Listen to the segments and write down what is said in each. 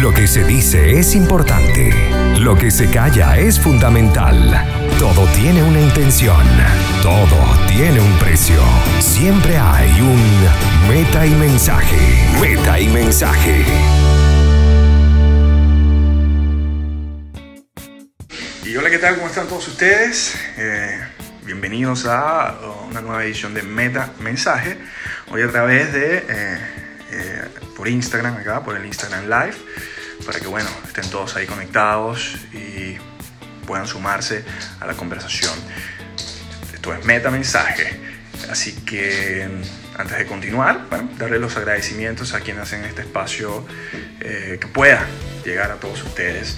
Lo que se dice es importante. Lo que se calla es fundamental. Todo tiene una intención. Todo tiene un precio. Siempre hay un meta y mensaje. Meta y mensaje. Y hola, ¿qué tal? ¿Cómo están todos ustedes? Eh, bienvenidos a una nueva edición de Meta Mensaje. Hoy a través de, eh, eh, por Instagram acá, por el Instagram Live, para que, bueno, estén todos ahí conectados y puedan sumarse a la conversación. Esto es Meta Mensaje. Así que antes de continuar, bueno, darle los agradecimientos a quienes hacen este espacio que pueda llegar a todos ustedes.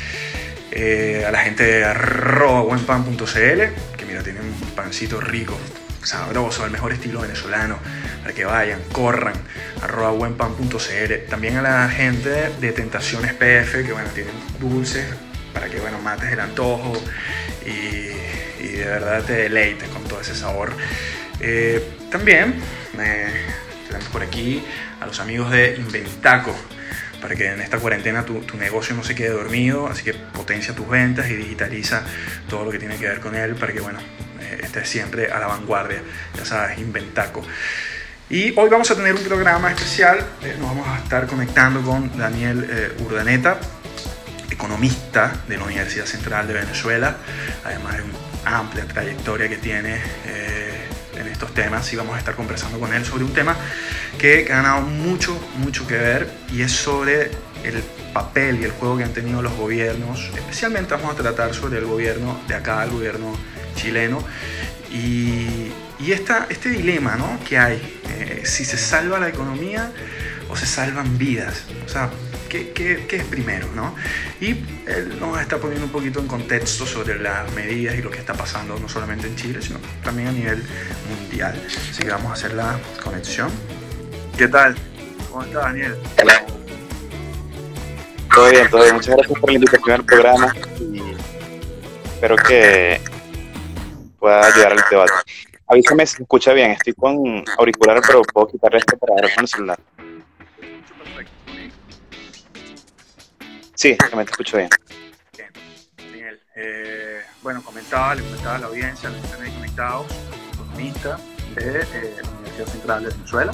Eh, a la gente de arroba que mira, tienen un pancito rico, sabroso, al mejor estilo venezolano, para que vayan, corran, arroba buenpan.cl. También a la gente de Tentaciones PF, que bueno, tienen dulces, para que bueno, mates el antojo y, de verdad te deleites con todo ese sabor. Eh, también tenemos por aquí a los amigos de Inventaco para que en esta cuarentena tu, negocio no se quede dormido, así que potencia tus ventas y digitaliza todo lo que tiene que ver con él para que, bueno, eh, estés siempre a la vanguardia, ya sabes, Inventaco. Y hoy vamos a tener un programa especial, eh, nos vamos a estar conectando con Daniel eh, Urdaneta, economista de la Universidad Central de Venezuela, además de una amplia trayectoria que tiene en estos temas y vamos a estar conversando con él sobre un tema que ha ganado mucho, mucho que ver y es sobre el papel y el juego que han tenido los gobiernos, especialmente vamos a tratar sobre el gobierno de acá, el gobierno chileno, y, y esta, este dilema ¿no? que hay, eh, si se salva la economía o se salvan vidas, o sea, ¿qué, qué, qué es primero? ¿no? Y él nos está poniendo un poquito en contexto sobre las medidas y lo que está pasando no solamente en Chile, sino también a nivel mundial. Así que vamos a hacer la conexión. ¿Qué tal? ¿Cómo está Daniel? Hola. Todo bien, todo bien. Muchas gracias por la invitación al programa y espero que pueda ayudar al debate. Avísame si se escucha bien. Estoy con auriculares, pero puedo quitarle este para ver con el celular. Sí, también te escucho bien. Bien, Daniel. Eh, bueno, comentaba, le comentaba a la audiencia, los que están conectados, economista de eh, la Universidad Central de Venezuela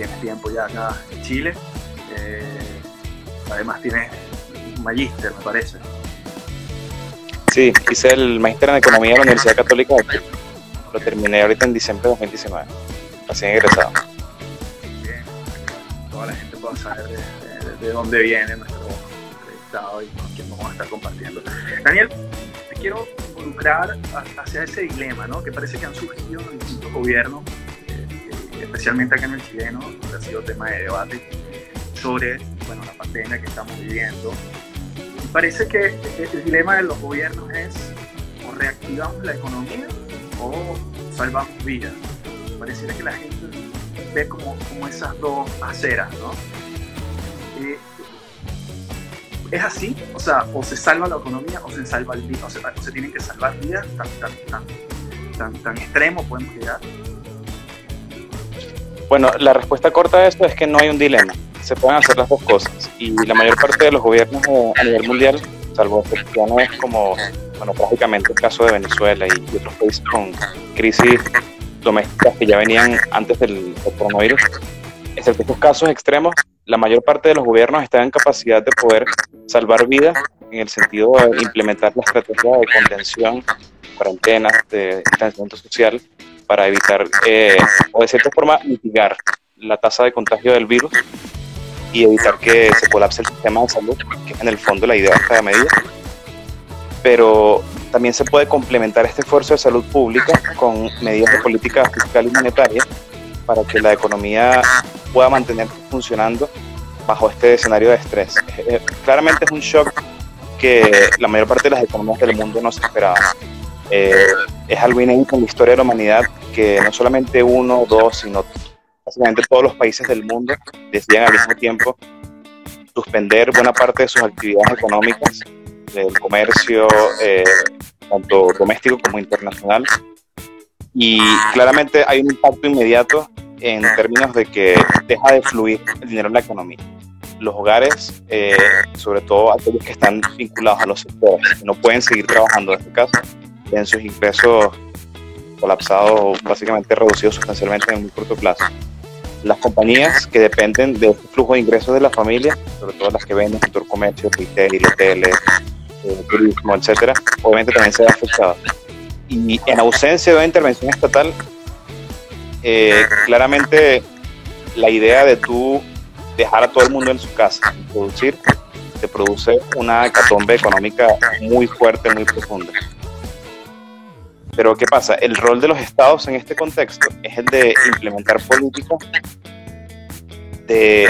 tienes tiempo ya acá en Chile. Eh, además tienes un magíster, me parece. Sí, hice el magíster en Economía de la Universidad Católica Lo terminé ahorita en diciembre de 2019, recién egresado. Bien, toda la gente pueda saber de, dónde viene nuestro entrevistado y con quién vamos a estar compartiendo. Daniel, te quiero involucrar hacia ese dilema, ¿no? Que parece que han surgido en distintos gobiernos especialmente acá en el chileno, ha sido tema de debate sobre bueno, la pandemia que estamos viviendo. Parece que el dilema de los gobiernos es o reactivamos la economía o salvamos vidas. Pareciera que la gente ve como, como esas dos aceras, ¿no? Eh, ¿Es así? O sea, o se salva la economía o se salva el o se, o se tienen que salvar vidas tan, tan, tan, tan, tan extremo podemos llegar. Bueno, la respuesta corta a esto es que no hay un dilema. Se pueden hacer las dos cosas. Y la mayor parte de los gobiernos a nivel mundial, salvo excepciones como, bueno, prácticamente el caso de Venezuela y, otros países con crisis domésticas que ya venían antes del, coronavirus, excepto estos casos extremos, la mayor parte de los gobiernos están en capacidad de poder salvar vidas en el sentido de implementar la estrategia de contención, cuarentena, de distanciamiento social para evitar eh, o de cierta forma mitigar la tasa de contagio del virus y evitar que se colapse el sistema de salud, que es en el fondo la idea de esta medida. Pero también se puede complementar este esfuerzo de salud pública con medidas de política fiscal y monetaria para que la economía pueda mantenerse funcionando bajo este escenario de estrés. Eh, claramente es un shock que la mayor parte de las economías del mundo no se esperaba. Eh, es algo inédito en la historia de la humanidad que no solamente uno, dos, sino básicamente todos los países del mundo decían al mismo tiempo suspender buena parte de sus actividades económicas, del comercio, eh, tanto doméstico como internacional. Y claramente hay un impacto inmediato en términos de que deja de fluir el dinero en la economía. los hogares, eh, sobre todo aquellos que están vinculados a los sectores, que no pueden seguir trabajando en este caso, ven sus ingresos colapsados, básicamente reducidos sustancialmente en muy corto plazo. Las compañías que dependen del este flujo de ingresos de la familia, sobre todo las que venden sector comercio, retail, hoteles, eh, turismo, etcétera, obviamente también se ven afectadas. Y en ausencia de una intervención estatal, eh, claramente la idea de tú dejar a todo el mundo en su casa producir, te produce una hecatombe económica muy fuerte, muy profunda. Pero ¿qué pasa? El rol de los estados en este contexto es el de implementar políticas de,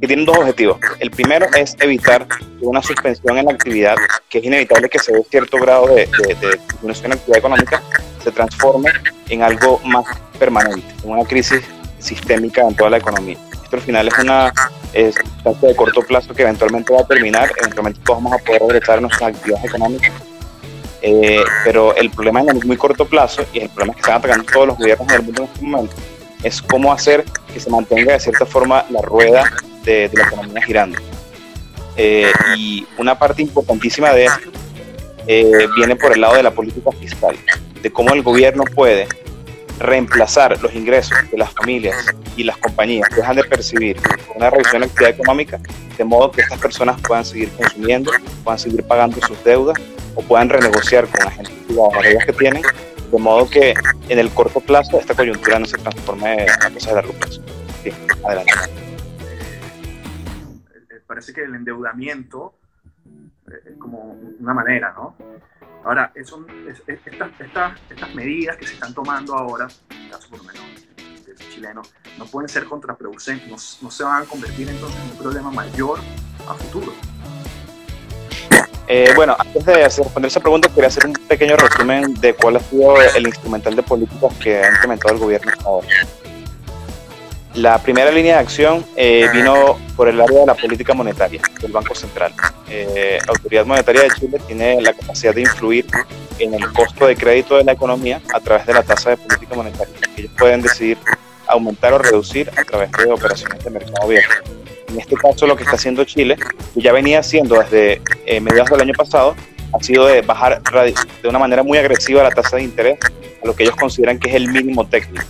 que tienen dos objetivos. El primero es evitar una suspensión en la actividad, que es inevitable que se dé cierto grado de, de, disminución en la actividad económica, se transforme en algo más permanente, en una crisis sistémica en toda la economía. Esto al final es una es de corto plazo que eventualmente va a terminar, eventualmente vamos a poder regresar a nuestras actividades económicas eh, pero el problema en el muy corto plazo, y el problema que están atacando todos los gobiernos del mundo en este momento, es cómo hacer que se mantenga de cierta forma la rueda de, la economía girando. Eh, y una parte importantísima de esto eh, viene por el lado de la política fiscal, de cómo el gobierno puede reemplazar los ingresos de las familias y las compañías dejan de percibir una reducción de la actividad económica, de modo que estas personas puedan seguir consumiendo, puedan seguir pagando sus deudas o puedan renegociar con agentes privados las deudas que tienen, de modo que en el corto plazo esta coyuntura no se transforme en cosa de largo plazo. Sí, adelante. Eh, parece que el endeudamiento eh, es como una manera, ¿no? Ahora, eso, estas, medidas que se están tomando ahora, en el caso por lo menos del chileno, no pueden ser contraproducentes, no, no se van a convertir entonces en un problema mayor a futuro. Eh, bueno, antes de responder esa pregunta, quería hacer un pequeño resumen de cuál ha sido el instrumental de políticas que ha implementado el gobierno ahora. La primera línea de acción eh, vino por el área de la política monetaria del Banco Central. Eh, la Autoridad Monetaria de Chile tiene la capacidad de influir en el costo de crédito de la economía a través de la tasa de política monetaria. Ellos pueden decidir aumentar o reducir a través de operaciones de mercado abierto en este caso lo que está haciendo Chile, que ya venía haciendo desde eh, mediados del año pasado, ha sido de bajar de una manera muy agresiva la tasa de interés a lo que ellos consideran que es el mínimo técnico.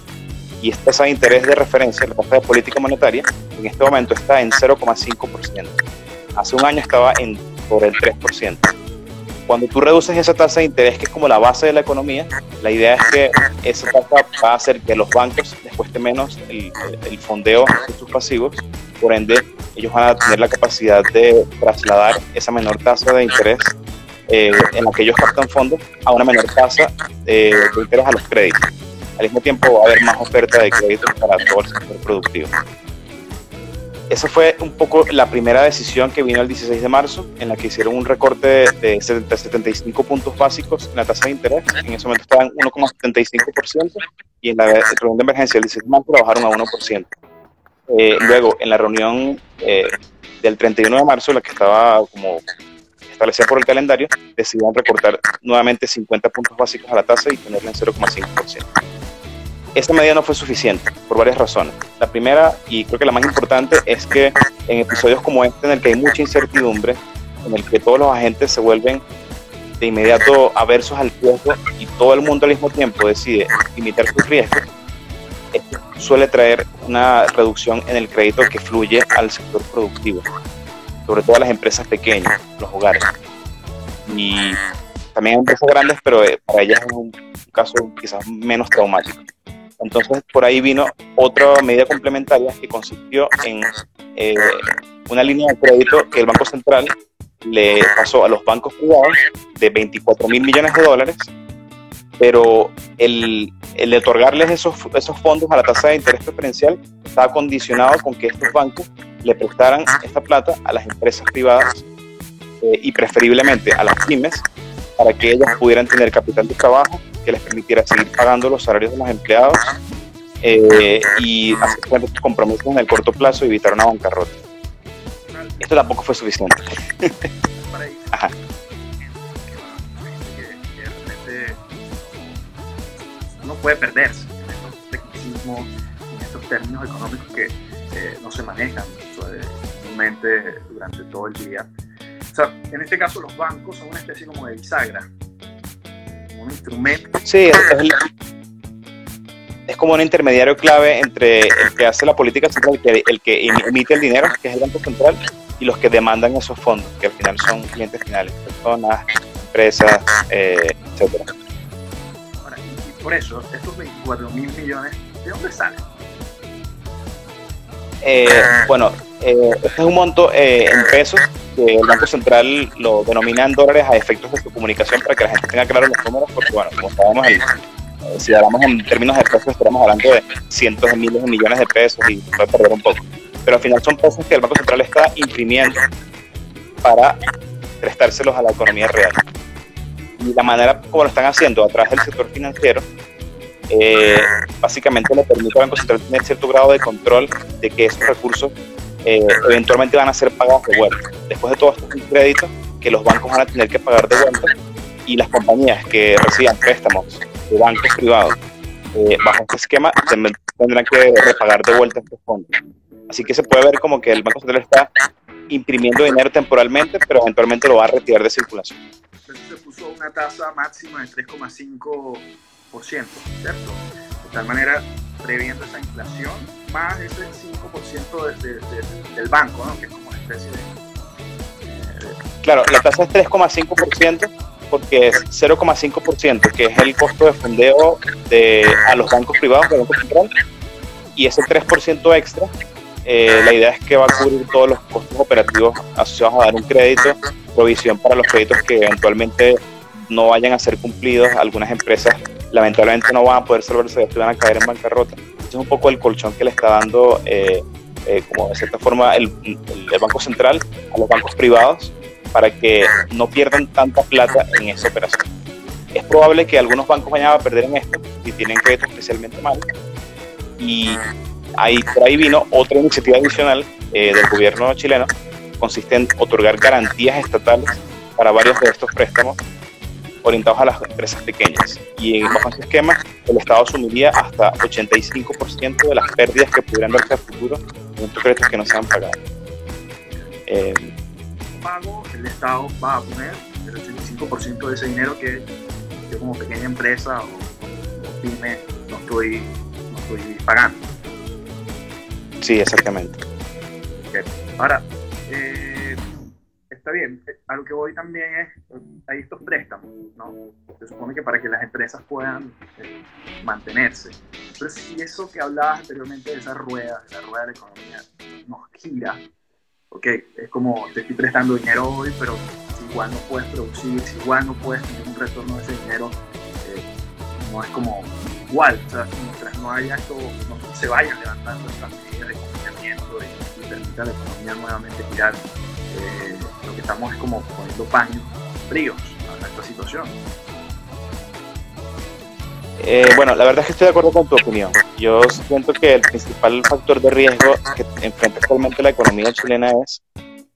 Y esta tasa de interés de referencia, la tasa de política monetaria, en este momento está en 0,5%. Hace un año estaba en por el 3%. Cuando tú reduces esa tasa de interés, que es como la base de la economía, la idea es que esa tasa va a hacer que los bancos les cueste menos el, fondeo de sus pasivos por ende ellos van a tener la capacidad de trasladar esa menor tasa de interés eh, en la que ellos captan fondos a una menor tasa de interés a los créditos. Al mismo tiempo va a haber más oferta de créditos para todo el sector productivo. Esa fue un poco la primera decisión que vino el 16 de marzo, en la que hicieron un recorte de 75 puntos básicos en la tasa de interés. En ese momento estaban 1,75% y en la reunión de emergencia del 16 de marzo la bajaron a 1%. Eh, luego, en la reunión eh, del 31 de marzo, la que estaba como establecida por el calendario, decidieron recortar nuevamente 50 puntos básicos a la tasa y ponerla en 0,5%. Esta medida no fue suficiente por varias razones. La primera, y creo que la más importante, es que en episodios como este, en el que hay mucha incertidumbre, en el que todos los agentes se vuelven de inmediato aversos al riesgo y todo el mundo al mismo tiempo decide limitar sus riesgos, esto suele traer una reducción en el crédito que fluye al sector productivo, sobre todo a las empresas pequeñas, los hogares. Y también empresas grandes, pero eh, para ellas es un caso quizás menos traumático. Entonces, por ahí vino otra medida complementaria que consistió en eh, una línea de crédito que el Banco Central le pasó a los bancos privados de 24 mil millones de dólares pero el, el otorgarles esos, esos fondos a la tasa de interés preferencial estaba condicionado con que estos bancos le prestaran esta plata a las empresas privadas eh, y preferiblemente a las pymes para que ellas pudieran tener capital de trabajo que les permitiera seguir pagando los salarios de los empleados eh, y hacer compromisos en el corto plazo y evitar una bancarrota. Esto tampoco fue suficiente. Ajá. puede perderse en estos tecnicismos, en estos términos económicos que eh, no se manejan eh, durante todo el día. O sea, en este caso los bancos son una especie como de bisagra, un instrumento. Sí, es, como un intermediario clave entre el que hace la política central, el que, el que emite el dinero, que es el Banco Central, y los que demandan esos fondos, que al final son clientes finales, personas, empresas, eh, etc. y por eso, estos 24 mil millones, ¿de dónde salen? Eh, bueno, eh, este es un monto eh, en pesos que el Banco Central lo denomina en dólares a efectos de su comunicación para que la gente tenga claro los números, porque, bueno, como sabemos, eh, si hablamos en términos de pesos, estaremos hablando de cientos de miles de millones de pesos y puede perder un poco. Pero al final son pesos que el Banco Central está imprimiendo para prestárselos a la economía real. Y la manera como lo están haciendo a través del sector financiero eh, básicamente le permite al Banco Central tener cierto grado de control de que esos recursos eh, eventualmente van a ser pagados de vuelta. Después de todos estos créditos que los bancos van a tener que pagar de vuelta y las compañías que reciban préstamos de bancos privados eh, bajo este esquema tendrán que repagar de vuelta estos fondos. Así que se puede ver como que el Banco Central está imprimiendo dinero temporalmente, pero eventualmente lo va a retirar de circulación. Entonces se puso una tasa máxima de 3,5 ¿cierto? De tal manera, previendo esa inflación, más ese 5% del banco, ¿no? Que es como una especie de... Claro, la tasa es 3,5% porque es 0,5%, que es el costo de fondeo de, a los bancos privados del Banco Central, y ese 3% extra, eh, la idea es que va a cubrir todos los costos operativos asociados a dar un crédito, provisión para los créditos que eventualmente no vayan a ser cumplidos. Algunas empresas lamentablemente no van a poder salvarse de esto y van a caer en bancarrota. es un poco el colchón que le está dando, eh, eh, como de cierta forma, el, Banco Central a los bancos privados para que no pierdan tanta plata en esa operación. Es probable que algunos bancos vayan a perder en esto si tienen crédito especialmente mal. Y ahí, por ahí vino otra iniciativa adicional eh, del gobierno chileno, consiste en otorgar garantías estatales para varios de estos préstamos orientados a las empresas pequeñas. Y bajo ese esquema, el Estado asumiría hasta 85% de las pérdidas que pudieran darse a futuro en estos créditos que no se han pagado. Eh, pago, el Estado va a poner el 85% de ese dinero que yo como pequeña empresa o, pyme no estoy, no estoy pagando. Sí, exactamente. Ahora, eh, está bien. Eh, a lo que voy también es, hay estos préstamos, ¿no? Se supone que para que las empresas puedan eh, mantenerse. Pero si eso que hablabas anteriormente de esa rueda, de la rueda de la economía, nos gira, ok, es como te estoy prestando dinero hoy, pero si igual no puedes producir, si igual no puedes tener un retorno de ese dinero, eh, no es como igual. O sea, mientras no haya esto, no se vayan levantando estas medidas de confinamiento y, y permita a la economía nuevamente girar eh, lo que estamos es como poniendo paños fríos a esta situación. Eh, bueno, la verdad es que estoy de acuerdo con tu opinión. Yo siento que el principal factor de riesgo que enfrenta actualmente la economía chilena es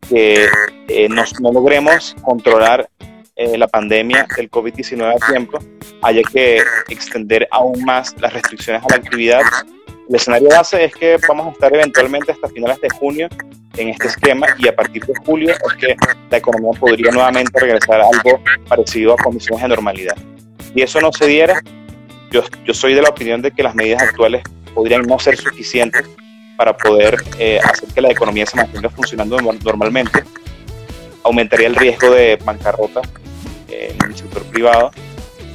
que eh, no logremos controlar la pandemia del COVID-19 a tiempo, haya que extender aún más las restricciones a la actividad el escenario base es que vamos a estar eventualmente hasta finales de junio en este esquema y a partir de julio es que la economía podría nuevamente regresar a algo parecido a condiciones de normalidad. Si eso no se diera, yo, yo soy de la opinión de que las medidas actuales podrían no ser suficientes para poder eh, hacer que la economía se mantenga funcionando normalmente. Aumentaría el riesgo de bancarrota eh, en el sector privado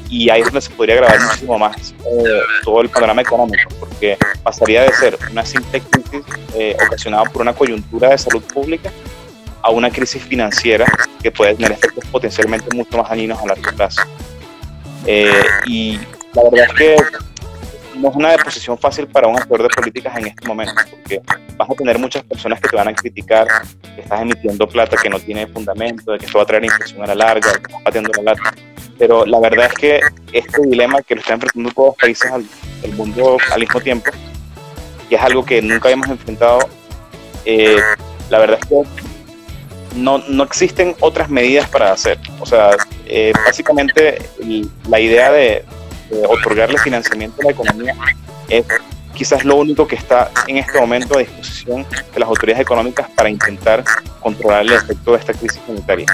y ahí es donde se podría grabar muchísimo más eh, todo el panorama económico, porque pasaría de ser una simple crisis eh, ocasionada por una coyuntura de salud pública a una crisis financiera que puede tener efectos potencialmente mucho más dañinos a largo plazo. Eh, y la verdad es que no es una deposición fácil para un actor de políticas en este momento, porque vas a tener muchas personas que te van a criticar que estás emitiendo plata que no tiene fundamento, de que esto va a traer inflación a la larga, que estás pateando la lata pero la verdad es que este dilema que lo están enfrentando todos los países del mundo al mismo tiempo, y es algo que nunca habíamos enfrentado, eh, la verdad es que no, no, existen otras medidas para hacer. O sea, eh, básicamente la idea de, otorgarle financiamiento a la economía es quizás lo único que está en este momento a disposición de las autoridades económicas para intentar controlar el efecto de esta crisis sanitaria.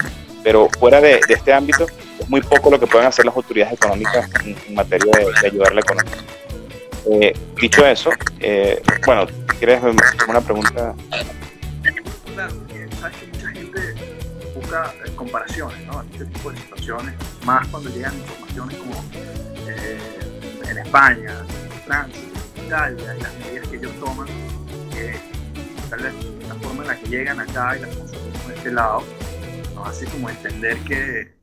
Pero fuera de, este ámbito, es muy poco lo que pueden hacer las autoridades económicas en, materia de, ayudar a la economía. Eh, dicho eso, eh, bueno, ¿quieres una pregunta? Claro, sabes que mucha gente busca eh, comparaciones ¿no? en este tipo de situaciones, más cuando llegan informaciones como en España, Francia, Italia y las medidas que ellos toman, que tal vez la forma en la que llegan acá y las consumimos de este lado, nos hace como entender que,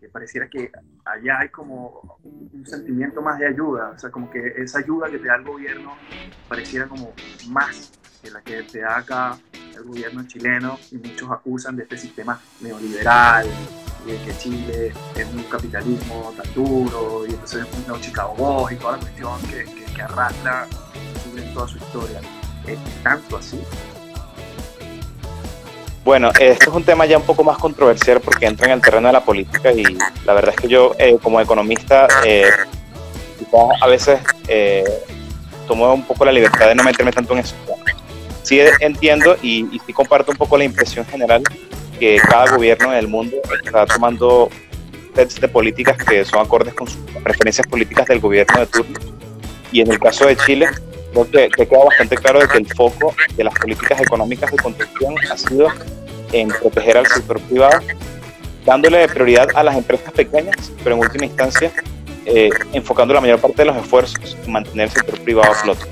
que pareciera que allá hay como un sentimiento más de ayuda, o sea, como que esa ayuda que te da el gobierno pareciera como más que la que te da acá el gobierno chileno y muchos acusan de este sistema neoliberal que Chile es un capitalismo tan duro y entonces es un Chicago y toda la cuestión que, que, arrastra en toda su historia. ¿Es tanto así? Bueno, esto es un tema ya un poco más controversial porque entra en el terreno de la política y la verdad es que yo eh, como economista eh, a veces eh, tomo un poco la libertad de no meterme tanto en eso. Sí entiendo y, y sí comparto un poco la impresión general que cada gobierno en el mundo está tomando sets de políticas que son acordes con sus preferencias políticas del gobierno de turno. Y en el caso de Chile, creo que, que queda bastante claro de que el foco de las políticas económicas de construcción ha sido en proteger al sector privado, dándole prioridad a las empresas pequeñas, pero en última instancia eh, enfocando la mayor parte de los esfuerzos en mantener el sector privado a flote.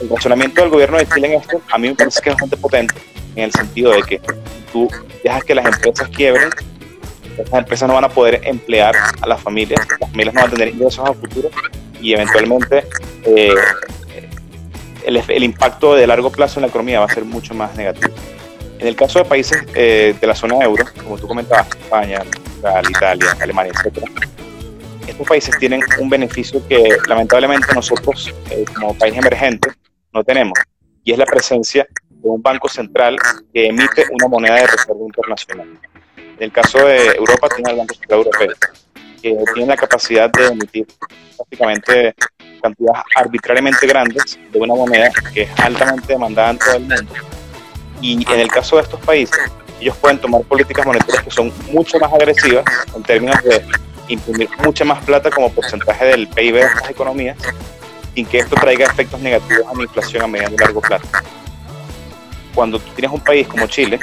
El razonamiento del gobierno de Chile en esto a mí me parece que es bastante potente, en el sentido de que tú dejas que las empresas quiebren, esas empresas no van a poder emplear a las familias, las familias no van a tener ingresos a futuro y eventualmente eh, el, el, impacto de largo plazo en la economía va a ser mucho más negativo. En el caso de países eh, de la zona euro, como tú comentabas, España, Italia, Alemania, etc., estos países tienen un beneficio que lamentablemente nosotros, eh, como país emergente, no tenemos, y es la presencia de un banco central que emite una moneda de reserva internacional. En el caso de Europa tiene el Banco Central Europeo, que tiene la capacidad de emitir prácticamente cantidades arbitrariamente grandes de una moneda que es altamente demandada en todo el mundo y en el caso de estos países, ellos pueden tomar políticas monetarias que son mucho más agresivas en términos de imprimir mucha más plata como porcentaje del PIB de estas economías, sin que esto traiga efectos negativos a la inflación a mediano y largo plazo. Cuando tú tienes un país como Chile,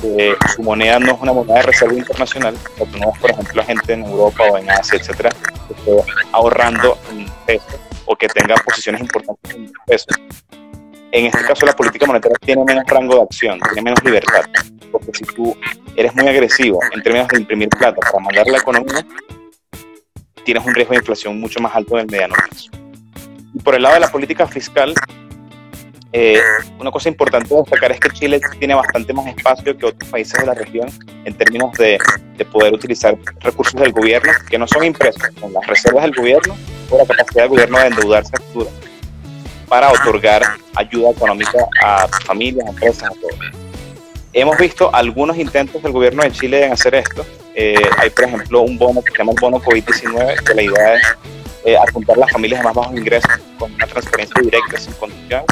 que su moneda no es una moneda de reserva internacional, como tenemos por ejemplo la gente en Europa o en Asia, etcétera, que esté ahorrando en pesos o que tenga posiciones importantes en pesos, en este caso la política monetaria tiene menos rango de acción, tiene menos libertad, porque si tú eres muy agresivo en términos de imprimir plata para mandar la economía, tienes un riesgo de inflación mucho más alto del mediano plazo. Y por el lado de la política fiscal, eh, una cosa importante de destacar es que Chile tiene bastante más espacio que otros países de la región en términos de, de poder utilizar recursos del gobierno que no son impresos, son las reservas del gobierno o la capacidad del gobierno de endeudarse a futuro para otorgar ayuda económica a familias, empresas, a todos. Hemos visto algunos intentos del gobierno de Chile en hacer esto. Eh, hay, por ejemplo, un bono que se llama el bono COVID-19, que la idea es eh, apuntar a las familias de más bajos ingresos con una transferencia directa sin condiciones.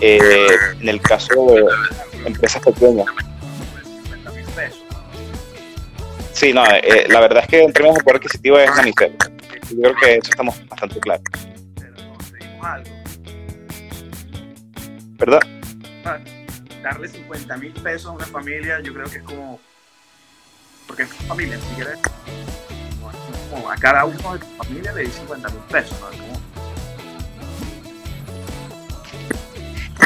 Eh, en el caso de empresas pequeñas. Sí, no, la verdad es que en términos de poder adquisitivo es miseria. Yo creo que eso estamos bastante claros. ¿verdad? Darle 50 mil pesos a una familia, yo creo que es como. Porque es familia, si quieres. A cada uno de tu familia le di 50 mil pesos, ¿no?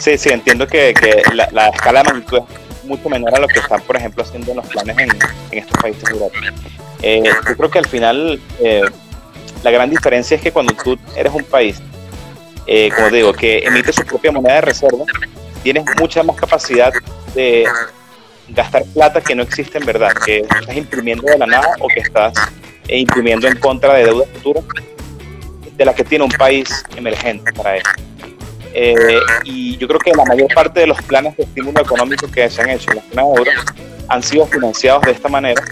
Sí, sí, entiendo que, la, escala de magnitud es mucho menor a lo que están, por ejemplo, haciendo los planes en, estos países. Eh, yo creo que al final eh, la gran diferencia es que cuando tú eres un país eh, como digo, que emite su propia moneda de reserva, tienes mucha más capacidad de gastar plata que no existe en verdad, que estás imprimiendo de la nada o que estás eh, imprimiendo en contra de deuda futura de la que tiene un país emergente para eso. Eh, y yo creo que la mayor parte de los planes de estímulo económico que se han hecho en la zona de euro han sido financiados de esta manera.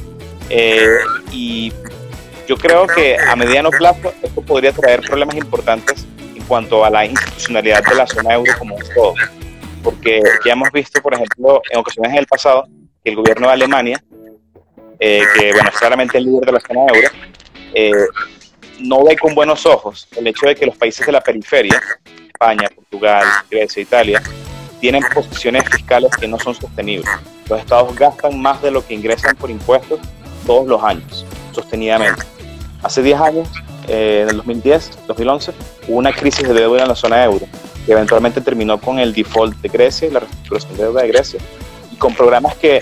y yo creo que a mediano plazo esto podría traer problemas importantes cuanto a la institucionalidad de la zona euro como un todo. Porque ya hemos visto, por ejemplo, en ocasiones en el pasado, que el gobierno de Alemania, eh, que bueno, es claramente el líder de la zona euro, eh, no ve con buenos ojos el hecho de que los países de la periferia, España, Portugal, Grecia, Italia, tienen posiciones fiscales que no son sostenibles. Los estados gastan más de lo que ingresan por impuestos todos los años, sostenidamente. Hace 10 años, eh, en el 2010, 2011, hubo una crisis de deuda en la zona euro, que eventualmente terminó con el default de Grecia y la reestructuración de deuda de Grecia, y con programas que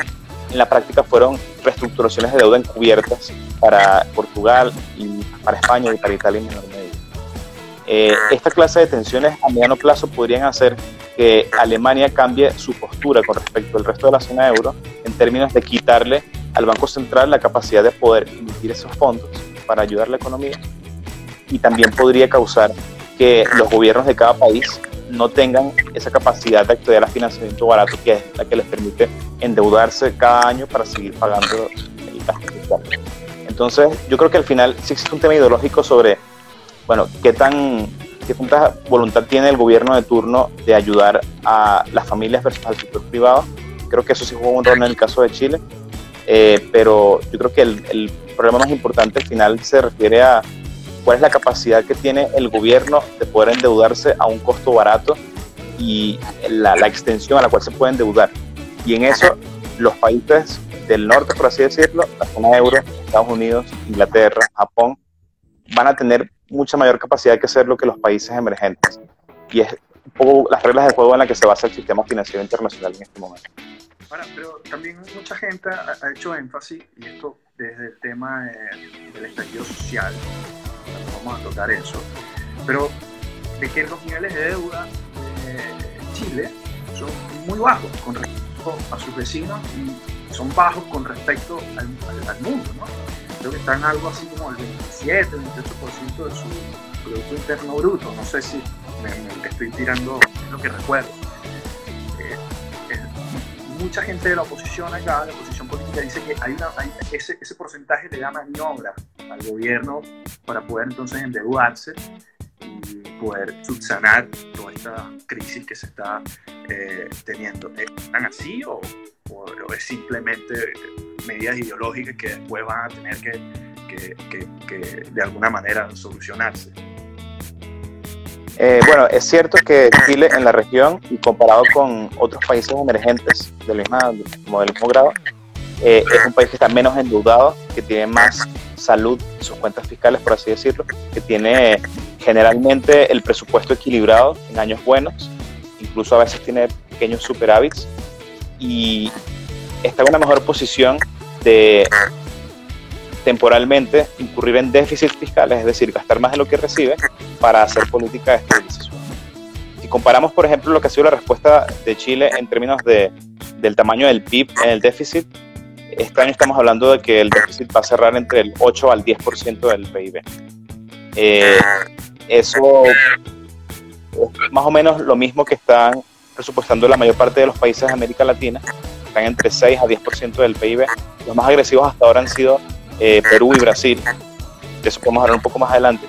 en la práctica fueron reestructuraciones de deuda encubiertas para Portugal y para España y para Italia en. Eh, esta clase de tensiones a mediano plazo podrían hacer que Alemania cambie su postura con respecto al resto de la zona euro en términos de quitarle al Banco Central la capacidad de poder emitir esos fondos para ayudar a la economía y también podría causar que los gobiernos de cada país no tengan esa capacidad de acceder a financiamiento barato que es la que les permite endeudarse cada año para seguir pagando el gasto fiscal. Entonces, yo creo que al final sí existe un tema ideológico sobre, bueno, qué tan qué tanta voluntad tiene el gobierno de turno de ayudar a las familias versus al sector privado. Creo que eso sí jugó un rol en el caso de Chile, eh, pero yo creo que el, el, problema más importante al final se refiere a cuál es la capacidad que tiene el gobierno de poder endeudarse a un costo barato y la, la extensión a la cual se puede endeudar. Y en eso los países del norte, por así decirlo, la zona euro, Estados Unidos, Inglaterra, Japón, van a tener mucha mayor capacidad que hacerlo que los países emergentes. Y es un poco las reglas de juego en las que se basa el sistema financiero internacional en este momento. Ahora, pero también mucha gente ha, hecho énfasis, y esto desde el tema eh, del estallido social, vamos a tocar eso, pero de que los niveles de deuda de Chile son muy bajos con respecto a sus vecinos y son bajos con respecto al, al, al mundo, ¿no? Creo que están algo así como el 27, 28% de su Producto Interno Bruto. No sé si me, estoy tirando, lo que recuerdo. Eh, eh, mucha gente de la oposición acá, la oposición política, dice que hay ese, ese porcentaje le da maniobra al gobierno para poder entonces endeudarse y poder subsanar toda esta crisis que se está eh, teniendo. ¿Están así o es simplemente medidas ideológicas que después van a tener que, que, que, que de alguna manera solucionarse. Eh, bueno, es cierto que Chile en la región y comparado con otros países emergentes del mismo, del mismo grado, eh, es un país que está menos endeudado, que tiene más salud en sus cuentas fiscales, por así decirlo, que tiene generalmente el presupuesto equilibrado en años buenos, incluso a veces tiene pequeños superávits y está en una mejor posición de temporalmente incurrir en déficits fiscales, es decir, gastar más de lo que recibe para hacer política de estabilización. Si comparamos, por ejemplo, lo que ha sido la respuesta de Chile en términos de, del tamaño del PIB en el déficit, este año estamos hablando de que el déficit va a cerrar entre el 8 al 10% del PIB. Eh, eso es más o menos lo mismo que están presupuestando la mayor parte de los países de América Latina, están entre 6 a 10% del PIB. Los más agresivos hasta ahora han sido eh, Perú y Brasil. De eso podemos hablar un poco más adelante.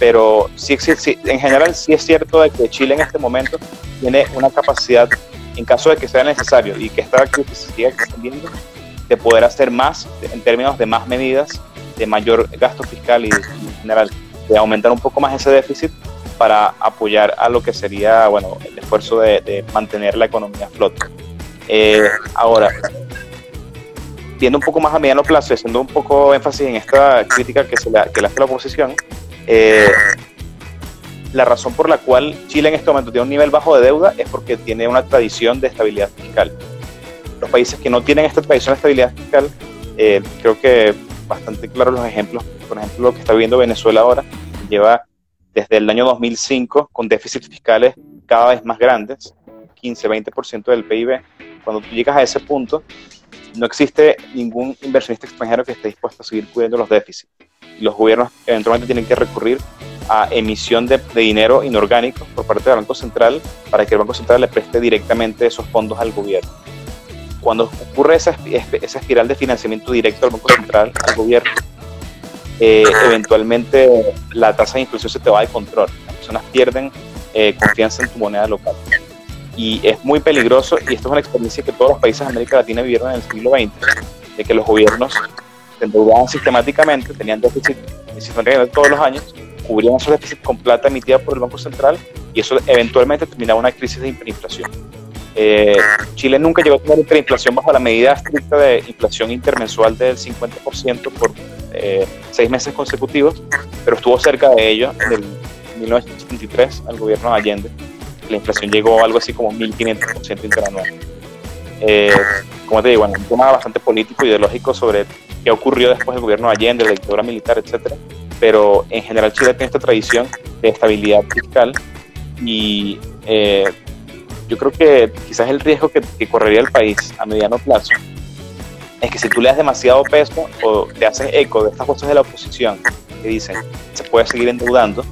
Pero sí, sí, sí, en general sí es cierto de que Chile en este momento tiene una capacidad, en caso de que sea necesario y que esta crisis se siga extendiendo, de poder hacer más en términos de más medidas, de mayor gasto fiscal y, y en general, de aumentar un poco más ese déficit para apoyar a lo que sería bueno, el esfuerzo de, de mantener la economía a flote. Eh, ahora, viendo un poco más a mediano plazo, haciendo un poco énfasis en esta crítica que, se la, que le hace la oposición, eh, la razón por la cual Chile en este momento tiene un nivel bajo de deuda es porque tiene una tradición de estabilidad fiscal. Los países que no tienen esta tradición de estabilidad fiscal, eh, creo que bastante claros los ejemplos, por ejemplo, lo que está viviendo Venezuela ahora, lleva desde el año 2005 con déficits fiscales cada vez más grandes, 15-20% del PIB. Cuando tú llegas a ese punto, no existe ningún inversionista extranjero que esté dispuesto a seguir cubriendo los déficits. Los gobiernos eventualmente tienen que recurrir a emisión de, dinero inorgánico por parte del Banco Central para que el Banco Central le preste directamente esos fondos al gobierno. Cuando ocurre esa, esa espiral de financiamiento directo al Banco Central, al gobierno, eh, eventualmente la tasa de inflación se te va de control. personas pierden eh, confianza en tu moneda local. Y es muy peligroso, y esto es una experiencia que todos los países de América Latina vivieron en el siglo XX, de que los gobiernos se endeudaban sistemáticamente, tenían déficit todos los años, cubrían esos déficits con plata emitida por el Banco Central y eso eventualmente terminaba una crisis de hiperinflación. Eh, Chile nunca llegó a tener hiperinflación bajo la medida estricta de inflación intermensual del 50% por eh, seis meses consecutivos, pero estuvo cerca de ello en el 1973 al gobierno de Allende. La inflación llegó a algo así como 1.500% interanual. Eh, como te digo, bueno, un tema bastante político, ideológico sobre qué ocurrió después del gobierno de Allende, la dictadura militar, etcétera. Pero en general Chile tiene esta tradición de estabilidad fiscal y eh, yo creo que quizás el riesgo que, correría el país a mediano plazo es que si tú le das demasiado peso o te haces eco de estas voces de la oposición que dicen se puede seguir endeudando,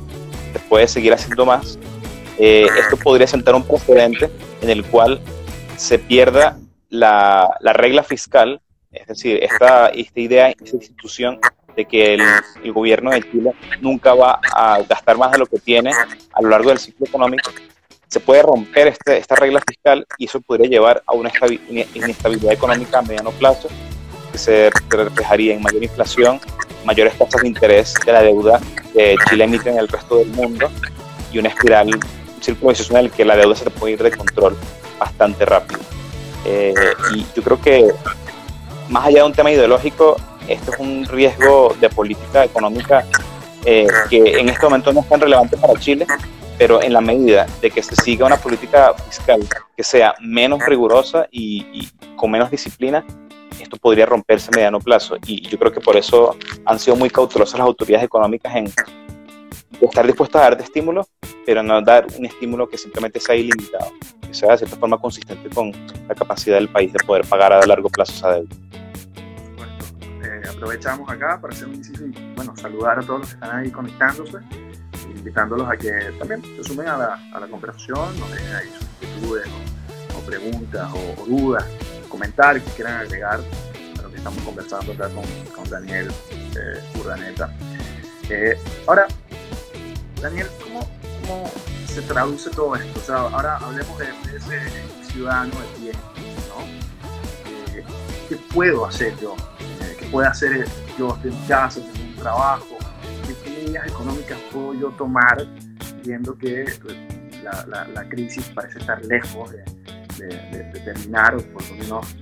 se puede seguir haciendo más, eh, esto podría sentar un precedente en el cual se pierda la, la regla fiscal, es decir, esta, idea, esta institución de que el, gobierno de Chile nunca va a gastar más de lo que tiene a lo largo del ciclo económico, se puede romper este, esta regla fiscal y eso podría llevar a una inestabilidad económica a mediano plazo que se reflejaría en mayor inflación, mayores tasas de interés de la deuda que Chile emite en el resto del mundo y una espiral, círculo vicioso en el que la deuda se puede ir de control bastante rápido. Eh, y yo creo que más allá de un tema ideológico, esto es un riesgo de política económica eh, que en este momento no es tan relevante para Chile, pero en la medida de que se siga una política fiscal que sea menos rigurosa y, con menos disciplina, esto podría romperse a mediano plazo. Y yo creo que por eso han sido muy cautelosas las autoridades económicas en estar dispuestas a dar de estímulo, pero no dar un estímulo que simplemente sea ilimitado, que sea de cierta forma consistente con la capacidad del país de poder pagar a largo plazo esa deuda. Eh, aprovechamos acá para hacer un inciso y bueno, saludar a todos los que están ahí conectándose, invitándolos a que también se sumen a la, a la conversación, nos dejen ahí sus inquietudes o, preguntas o, dudas, comentarios que quieran agregar a lo que estamos conversando acá con, con Daniel eh, Urdaneta. Eh, ahora, Daniel, ¿cómo, ¿cómo, se traduce todo esto? O sea, ahora hablemos de, ese ciudadano de pie, ¿no? Eh, ¿Qué puedo hacer yo? Eh, ¿Qué puedo hacer yo en casa, en un trabajo? ¿Qué medidas económicas puedo yo tomar viendo que pues, la, la, crisis parece estar lejos de, terminar o por lo menos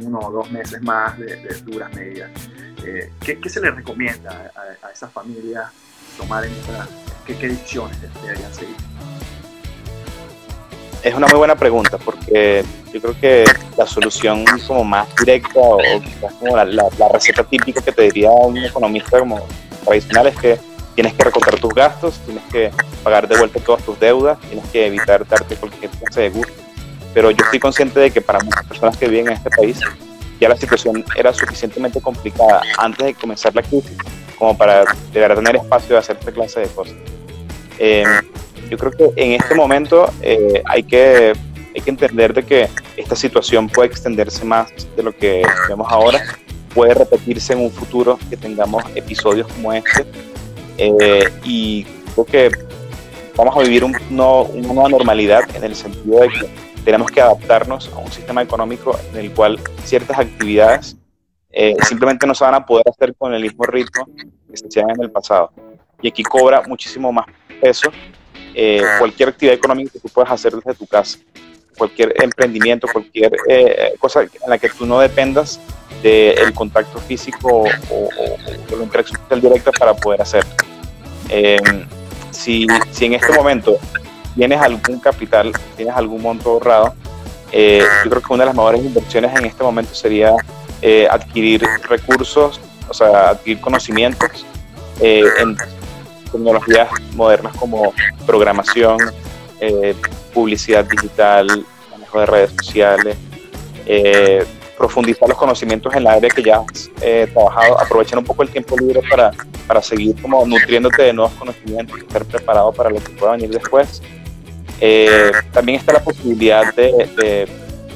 uno o dos meses más de, duras medidas? Eh, ¿qué, ¿qué, se le recomienda a, esas familias tomar en esta, qué, decisiones deberían seguir? Es una muy buena pregunta porque yo creo que la solución como más directa o la, la, receta típica que te diría un economista como tradicional es que tienes que recortar tus gastos, tienes que pagar de vuelta todas tus deudas, tienes que evitar darte cualquier clase de gusto. Pero yo estoy consciente de que para muchas personas que viven en este país ya la situación era suficientemente complicada antes de comenzar la crisis como para de verdad tener espacio de hacer esta clase de cosas. Eh, yo creo que en este momento eh, hay, que, hay que entender de que esta situación puede extenderse más de lo que vemos ahora, puede repetirse en un futuro que tengamos episodios como este eh, y creo que vamos a vivir un, una nueva normalidad en el sentido de que tenemos que adaptarnos a un sistema económico en el cual ciertas actividades simplemente no se van a poder hacer con el mismo ritmo que se hacían en el pasado. Y aquí cobra muchísimo más eso, eh, cualquier actividad económica que tú puedas hacer desde tu casa, cualquier emprendimiento, cualquier eh, cosa en la que tú no dependas del contacto físico o, de la interacción directa para poder hacerlo. Em, si, si, en este momento tienes algún capital, tienes algún monto ahorrado, eh, yo creo que una de las mejores inversiones en este momento sería adquirir recursos, o sea, adquirir conocimientos en tecnologías modernas como programación, eh, publicidad digital, manejo de redes sociales, eh, profundizar los conocimientos en la área que ya has eh, trabajado, aprovechar un poco el tiempo libre para, para seguir como nutriéndote de nuevos conocimientos estar preparado para lo que pueda venir después. también está la posibilidad de, de,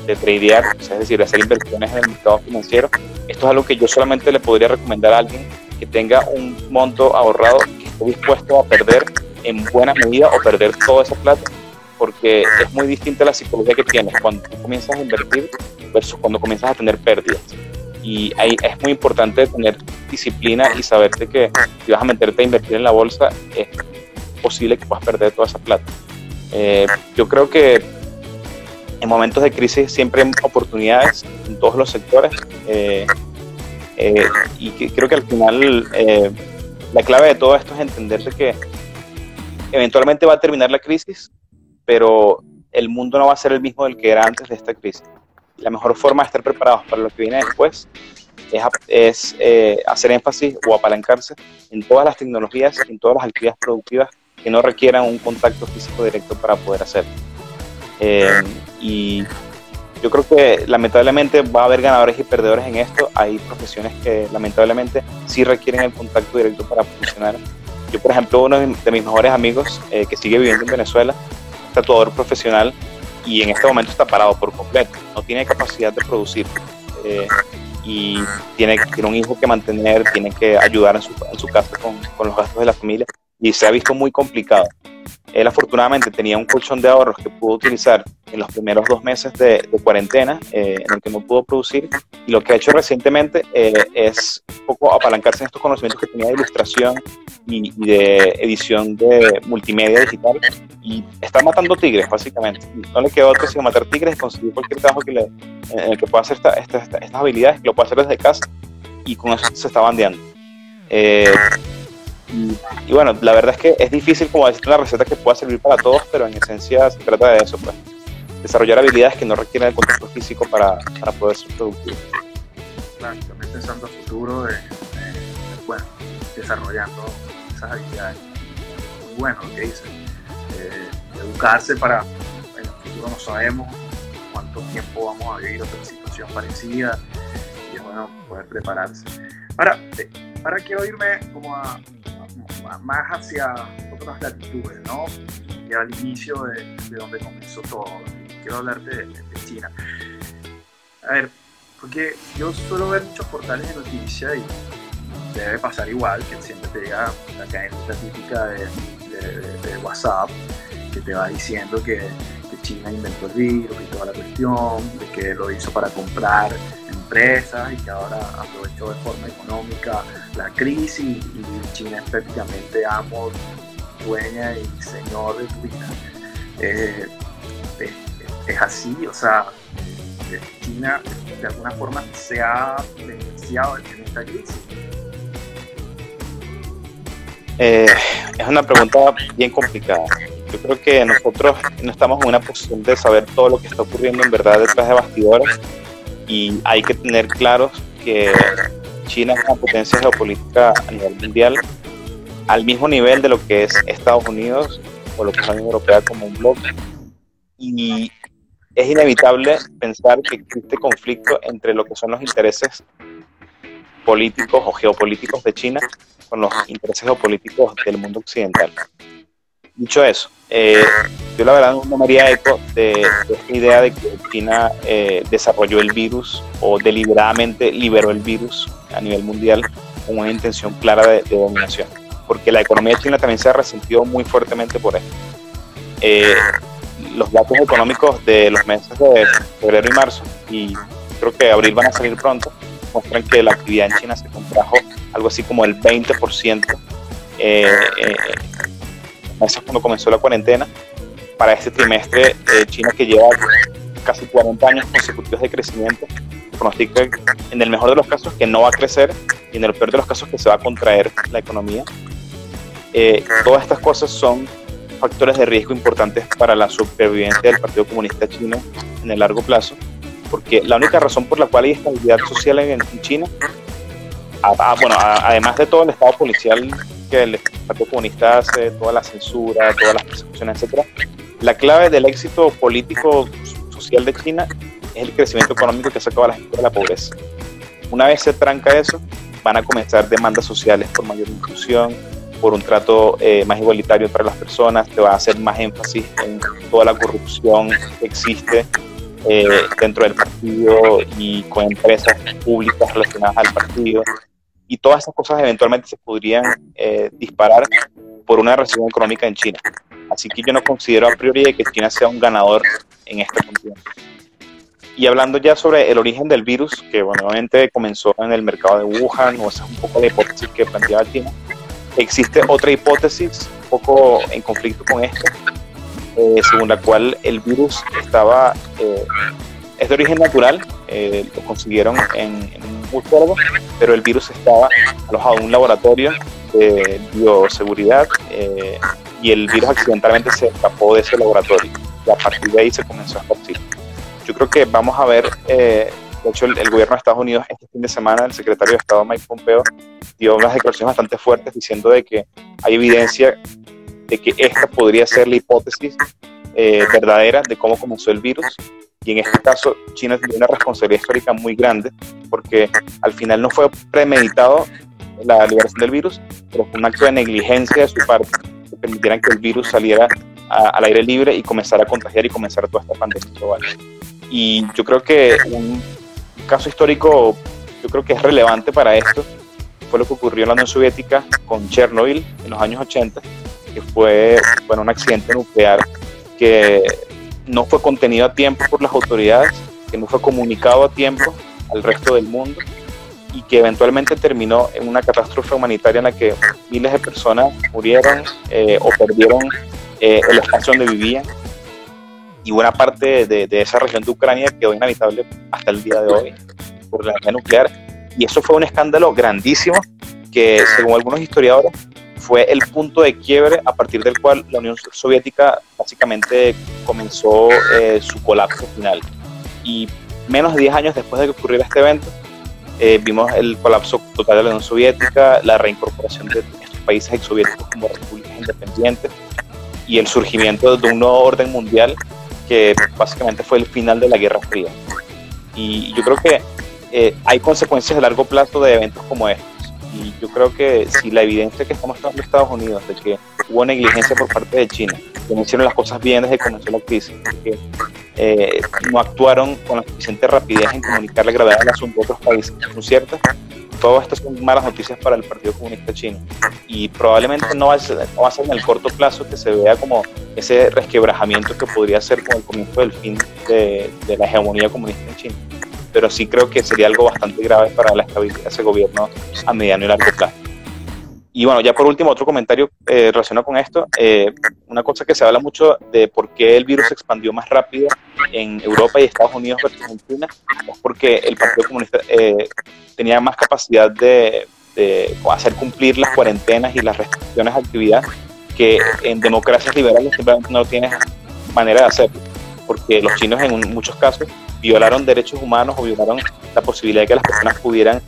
de tradear, es decir, hacer inversiones en el mercado financiero. Esto es algo que yo solamente le podría recomendar a alguien que tenga un monto ahorrado dispuesto a perder en buena medida o perder toda esa plata, porque es muy distinta la psicología que tienes cuando comienzas a invertir versus cuando comienzas a tener pérdidas. Y ahí es muy importante tener disciplina y saberte que si vas a meterte a invertir en la bolsa, es posible que puedas perder toda esa plata. Eh, yo creo que en momentos de crisis siempre hay oportunidades en todos los sectores eh, eh, y creo que al final la clave de todo esto es entender que eventualmente va a terminar la crisis, pero el mundo no va a ser el mismo del que era antes de esta crisis. La mejor forma de estar preparados para lo que viene después es, hacer énfasis o apalancarse en todas las tecnologías, en todas las actividades productivas que no requieran un contacto físico directo para poder hacer. Eh, y yo creo que lamentablemente va a haber ganadores y perdedores en esto. Hay profesiones que lamentablemente sí requieren el contacto directo para funcionar. Yo, por ejemplo, uno de mis mejores amigos eh, que sigue viviendo en Venezuela, tatuador profesional, y en este momento está parado por completo. No tiene capacidad de producir. Eh, y tiene, tiene un hijo que mantener, tiene que ayudar en su, en su casa con, con los gastos de la familia y se ha visto muy complicado. Él afortunadamente tenía un colchón de ahorros que pudo utilizar en los primeros dos meses de, cuarentena, eh, en el que no pudo producir, y lo que ha hecho recientemente eh, es poco apalancarse en estos conocimientos que tenía de ilustración y, de edición de multimedia digital, y está matando tigres, básicamente. No le quedó otro sino matar tigres y conseguir cualquier trabajo que le, en el que pueda hacer estas habilidades, lo pueda hacer desde casa, y con eso se está bandeando. Eh, y, bueno, la verdad es que es difícil como decir una receta que pueda servir para todos, pero en esencia se trata de eso, pues. Desarrollar habilidades que no requieren el contacto físico para, para poder ser productivo. Claro, también pensando a futuro de, bueno, desarrollando esas habilidades. Bueno lo que dice. Eh, educarse para, en el futuro no sabemos cuánto tiempo vamos a vivir otra situación parecida y bueno poder prepararse. Ahora, eh, ahora quiero irme como a, más hacia otras latitudes, ¿no? Y al inicio de, de donde comenzó todo. Quiero hablarte de, China. A ver, porque yo suelo ver muchos portales de noticias y debe pasar igual, que siempre te llega la cadena típica de, de, WhatsApp que te va diciendo que, que, China inventó el virus y toda la cuestión, de que lo hizo para comprar empresas y que ahora aprovechó de forma económica la crisis y China es prácticamente amo, dueña y señor de Twitter. Eh, es, así, o sea, eh, China de alguna forma se ha beneficiado en esta crisis. Eh, es una pregunta bien complicada. Yo creo que nosotros no estamos en una posición de saber todo lo que está ocurriendo en verdad detrás de bastidores y hay que tener claros que China es una potencia geopolítica a nivel mundial, al mismo nivel de lo que es Estados Unidos o lo que es la Unión Europea como un bloque. Y es inevitable pensar que existe conflicto entre lo que son los intereses políticos o geopolíticos de China con los intereses geopolíticos del mundo occidental. Dicho eso, eh, yo la verdad no me haría eco de, esta idea de que China eh, desarrolló el virus o deliberadamente liberó el virus a nivel mundial con una intención clara de, dominación, porque la economía china también se ha resentido muy fuertemente por esto. Eh, los datos económicos de los meses de febrero y marzo, y creo que abril van a salir pronto, muestran que la actividad en China se contrajo algo así como el 20% eh, meses cuando comenzó la cuarentena. Para este trimestre, eh, China que lleva casi 40 años consecutivos de crecimiento, pronostica en el mejor de los casos que no va a crecer y en el peor de los casos que se va a contraer la economía. Eh, todas estas cosas son factores de riesgo importantes para la supervivencia del Partido Comunista Chino en el largo plazo, porque la única razón por la cual hay estabilidad social en, China, bueno, además de todo el estado policial que el Partido Comunista hace, toda la censura, todas las persecuciones, etc. La clave del éxito político social de China es el crecimiento económico que saca a la gente de la pobreza. Una vez se tranca eso, van a comenzar demandas sociales por mayor inclusión, por un trato eh, más igualitario para las personas, te va a hacer más énfasis en toda la corrupción que existe eh, dentro del partido y con empresas públicas relacionadas al partido y todas esas cosas eventualmente se podrían eh, disparar por una recesión económica en China. Así que yo no considero a priori que China sea un ganador en esta contienda. Y hablando ya sobre el origen del virus, que bueno, obviamente comenzó en el mercado de Wuhan, o esa es un poco la hipótesis que planteaba China, existe otra hipótesis un poco en conflicto con esta, eh, según la cual el virus estaba, eh, es de origen natural, eh, lo consiguieron en, en un murciélago, pero el virus estaba alojado en un laboratorio de bioseguridad y el virus accidentalmente se escapó de ese laboratorio y a partir de ahí se comenzó a esparcir. Yo creo que vamos a ver, de hecho el, el, gobierno de Estados Unidos este fin de semana, el secretario de Estado Mike Pompeo dio unas declaraciones bastante fuertes diciendo de que hay evidencia de que esta podría ser la hipótesis eh, verdadera de cómo comenzó el virus. Y en este caso, China tiene una responsabilidad histórica muy grande, porque al final no fue premeditado la liberación del virus, pero fue un acto de negligencia de su parte, que permitieran que el virus saliera a, al aire libre y comenzara a contagiar y comenzara toda esta pandemia global. Y yo creo que un caso histórico, yo creo que es relevante para esto, fue lo que ocurrió en la Unión Soviética con Chernobyl en los años 80, que fue bueno, un accidente nuclear que no fue contenido a tiempo por las autoridades, que no fue comunicado a tiempo al resto del mundo y que eventualmente terminó en una catástrofe humanitaria en la que miles de personas murieron eh, o perdieron eh, el espacio donde vivían. Y buena parte de, esa región de Ucrania quedó inhabitable hasta el día de hoy por la energía nuclear. Y eso fue un escándalo grandísimo que según algunos historiadores fue el punto de quiebre a partir del cual la Unión Soviética básicamente comenzó eh, su colapso final. Y menos de 10 años después de que ocurriera este evento, eh, vimos el colapso total de la Unión Soviética, la reincorporación de estos países exsoviéticos como repúblicas independientes y el surgimiento de un nuevo orden mundial que básicamente fue el final de la Guerra Fría. Y yo creo que eh, hay consecuencias a largo plazo de eventos como estos y yo creo que si la evidencia que estamos mostrando Estados Unidos de que hubo negligencia por parte de China, que no hicieron las cosas bien desde que comenzó la crisis, que eh, no actuaron con la suficiente rapidez en comunicar la gravedad del asunto a otros países, ¿no cierto? Todas estas son malas noticias para el Partido Comunista Chino y probablemente no va, a ser, no va a ser en el corto plazo que se vea como ese resquebrajamiento que podría ser como el comienzo del fin de, de la hegemonía comunista en China pero sí creo que sería algo bastante grave para la estabilidad de ese gobierno a mediano y largo plazo. Y bueno, ya por último, otro comentario eh, relacionado con esto. Eh, una cosa que se habla mucho de por qué el virus se expandió más rápido en Europa y Estados Unidos versus en China es porque el Partido Comunista eh, tenía más capacidad de, de, hacer cumplir las cuarentenas y las restricciones de actividad que en democracias liberales simplemente no tiene manera de hacerlo. Porque los chinos en muchos casos violaron derechos humanos o violaron la posibilidad de que las personas pudieran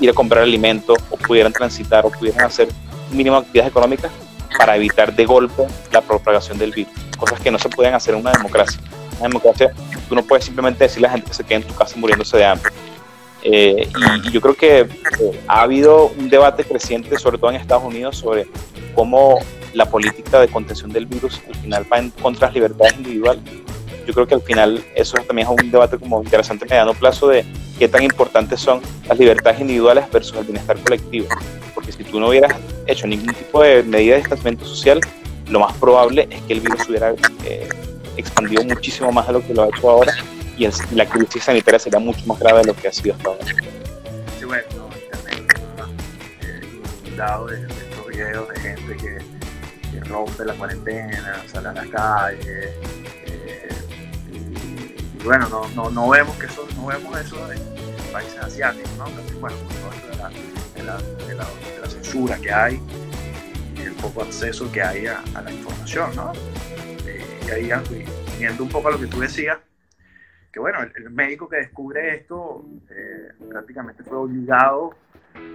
ir a comprar alimentos o pudieran transitar o pudieran hacer de actividades económicas para evitar de golpe la propagación del virus. Cosas que no se pueden hacer en una democracia. En una democracia tú no puedes simplemente decirle a la gente que se quede en tu casa muriéndose de hambre. Eh, y, y, yo creo que eh, ha habido un debate creciente, sobre todo en Estados Unidos, sobre cómo la política de contención del virus al final va en contra de las libertades individuales yo creo que al final eso también es un debate como interesante a mediano plazo de qué tan importantes son las libertades individuales versus el bienestar colectivo. Porque si tú no hubieras hecho ningún tipo de medida de distanciamiento social, lo más probable es que el virus hubiera eh, expandido muchísimo más de lo que lo ha hecho ahora y la crisis sanitaria sería mucho más grave de lo que ha sido hasta ahora. Sí, bueno, también eh, estos videos de gente que, rompe la cuarentena, sale a calle, bueno, no, no, no, vemos que eso, no vemos eso en países asiáticos, ¿no? También, bueno, por todo esto de la, de, la, censura que hay y el poco acceso que hay a, la información, ¿no? Eh, y ahí, viendo un poco a lo que tú decías, que bueno, el, médico que descubre esto eh, prácticamente fue obligado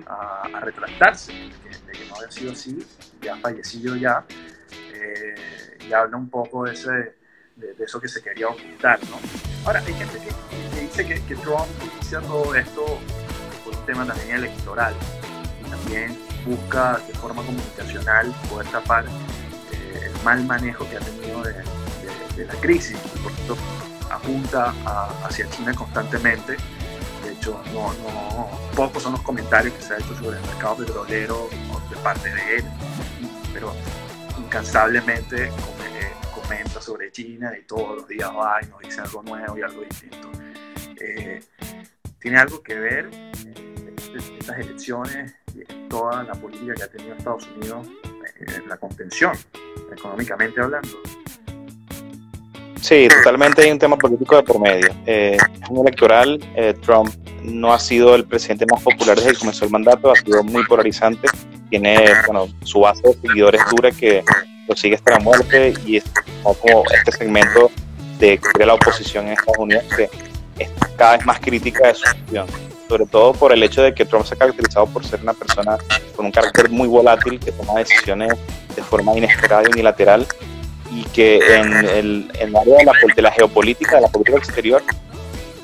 a, retractarse, de que, de que, no había sido así, ya fallecido ya, eh, y habla un poco de ese de, de, eso que se quería ocultar, ¿no? Ahora, hay gente que, que dice que, que, Trump inicia todo esto por un tema también electoral y también busca de forma comunicacional poder tapar eh, el mal manejo que ha tenido de, de, la crisis por eso apunta a, hacia China constantemente. De hecho, no, no, pocos son los comentarios que se ha hecho sobre el mercado petrolero de parte de él. pero incansablemente comenta sobre China y todos los días va y nos dice algo nuevo y algo distinto. Eh, tiene algo que ver eh, estas elecciones y toda la política que ha tenido Estados Unidos en la contención, económicamente hablando. Sí, totalmente hay un tema político de por medio. Eh, en electoral, Trump no ha sido el presidente más popular desde que comenzó el mandato, ha sido muy polarizante, tiene bueno, su base de seguidores dura que lo sigue hasta la muerte y es como este segmento de, de la oposición en Estados Unidos que es cada vez más crítica de su gestión, sobre todo por el hecho de que Trump se ha caracterizado por ser una persona con un carácter muy volátil que toma decisiones de forma inesperada y unilateral y que en el, en el área de la, de la geopolítica, de la política exterior,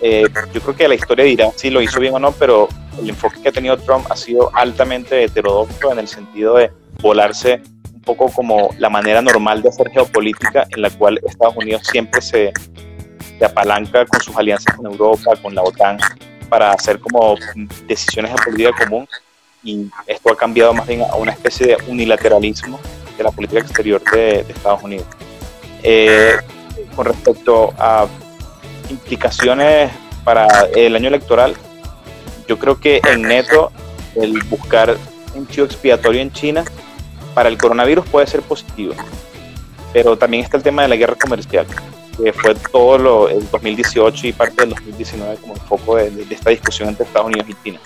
eh, yo creo que la historia dirá si lo hizo bien o no, pero el enfoque que ha tenido Trump ha sido altamente heterodoxo en el sentido de volarse poco como la manera normal de hacer geopolítica en la cual Estados Unidos siempre se, se apalanca con sus alianzas con Europa, con la OTAN, para hacer como decisiones de política común y esto ha cambiado más bien a una especie de unilateralismo de la política exterior de, Estados Unidos. Eh, con respecto a implicaciones para el año electoral, yo creo que en neto el buscar un chivo expiatorio en China para el coronavirus puede ser positivo, pero también está el tema de la guerra comercial, que fue todo lo, el 2018 y parte del 2019 como foco de, esta discusión entre Estados Unidos y China.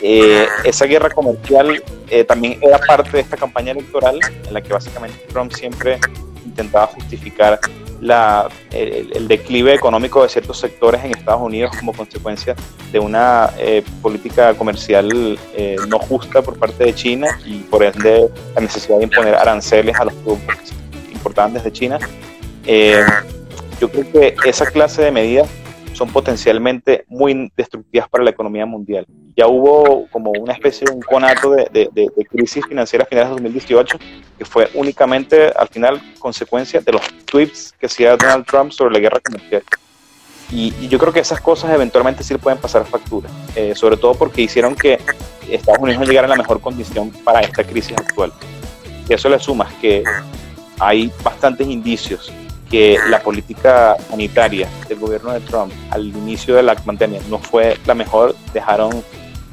Eh, esa guerra comercial eh, también era parte de esta campaña electoral en la que básicamente Trump siempre intentaba justificar la, el, declive económico de ciertos sectores en Estados Unidos como consecuencia de una eh, política comercial eh, no justa por parte de China y por ende la necesidad de imponer aranceles a los productos importados desde China. Eh, yo creo que esa clase de medidas son potencialmente muy destructivas para la economía mundial. Ya hubo como una especie de un conato de, de, crisis financiera a finales de 2018 que fue únicamente al final consecuencia de los tweets que hacía Donald Trump sobre la guerra comercial. Y, yo creo que esas cosas eventualmente sí pueden pasar factura, eh, sobre todo porque hicieron que Estados Unidos no llegara en la mejor condición para esta crisis actual. Y eso le sumas que hay bastantes indicios que la política sanitaria del gobierno de Trump al inicio de la pandemia no fue la mejor, dejaron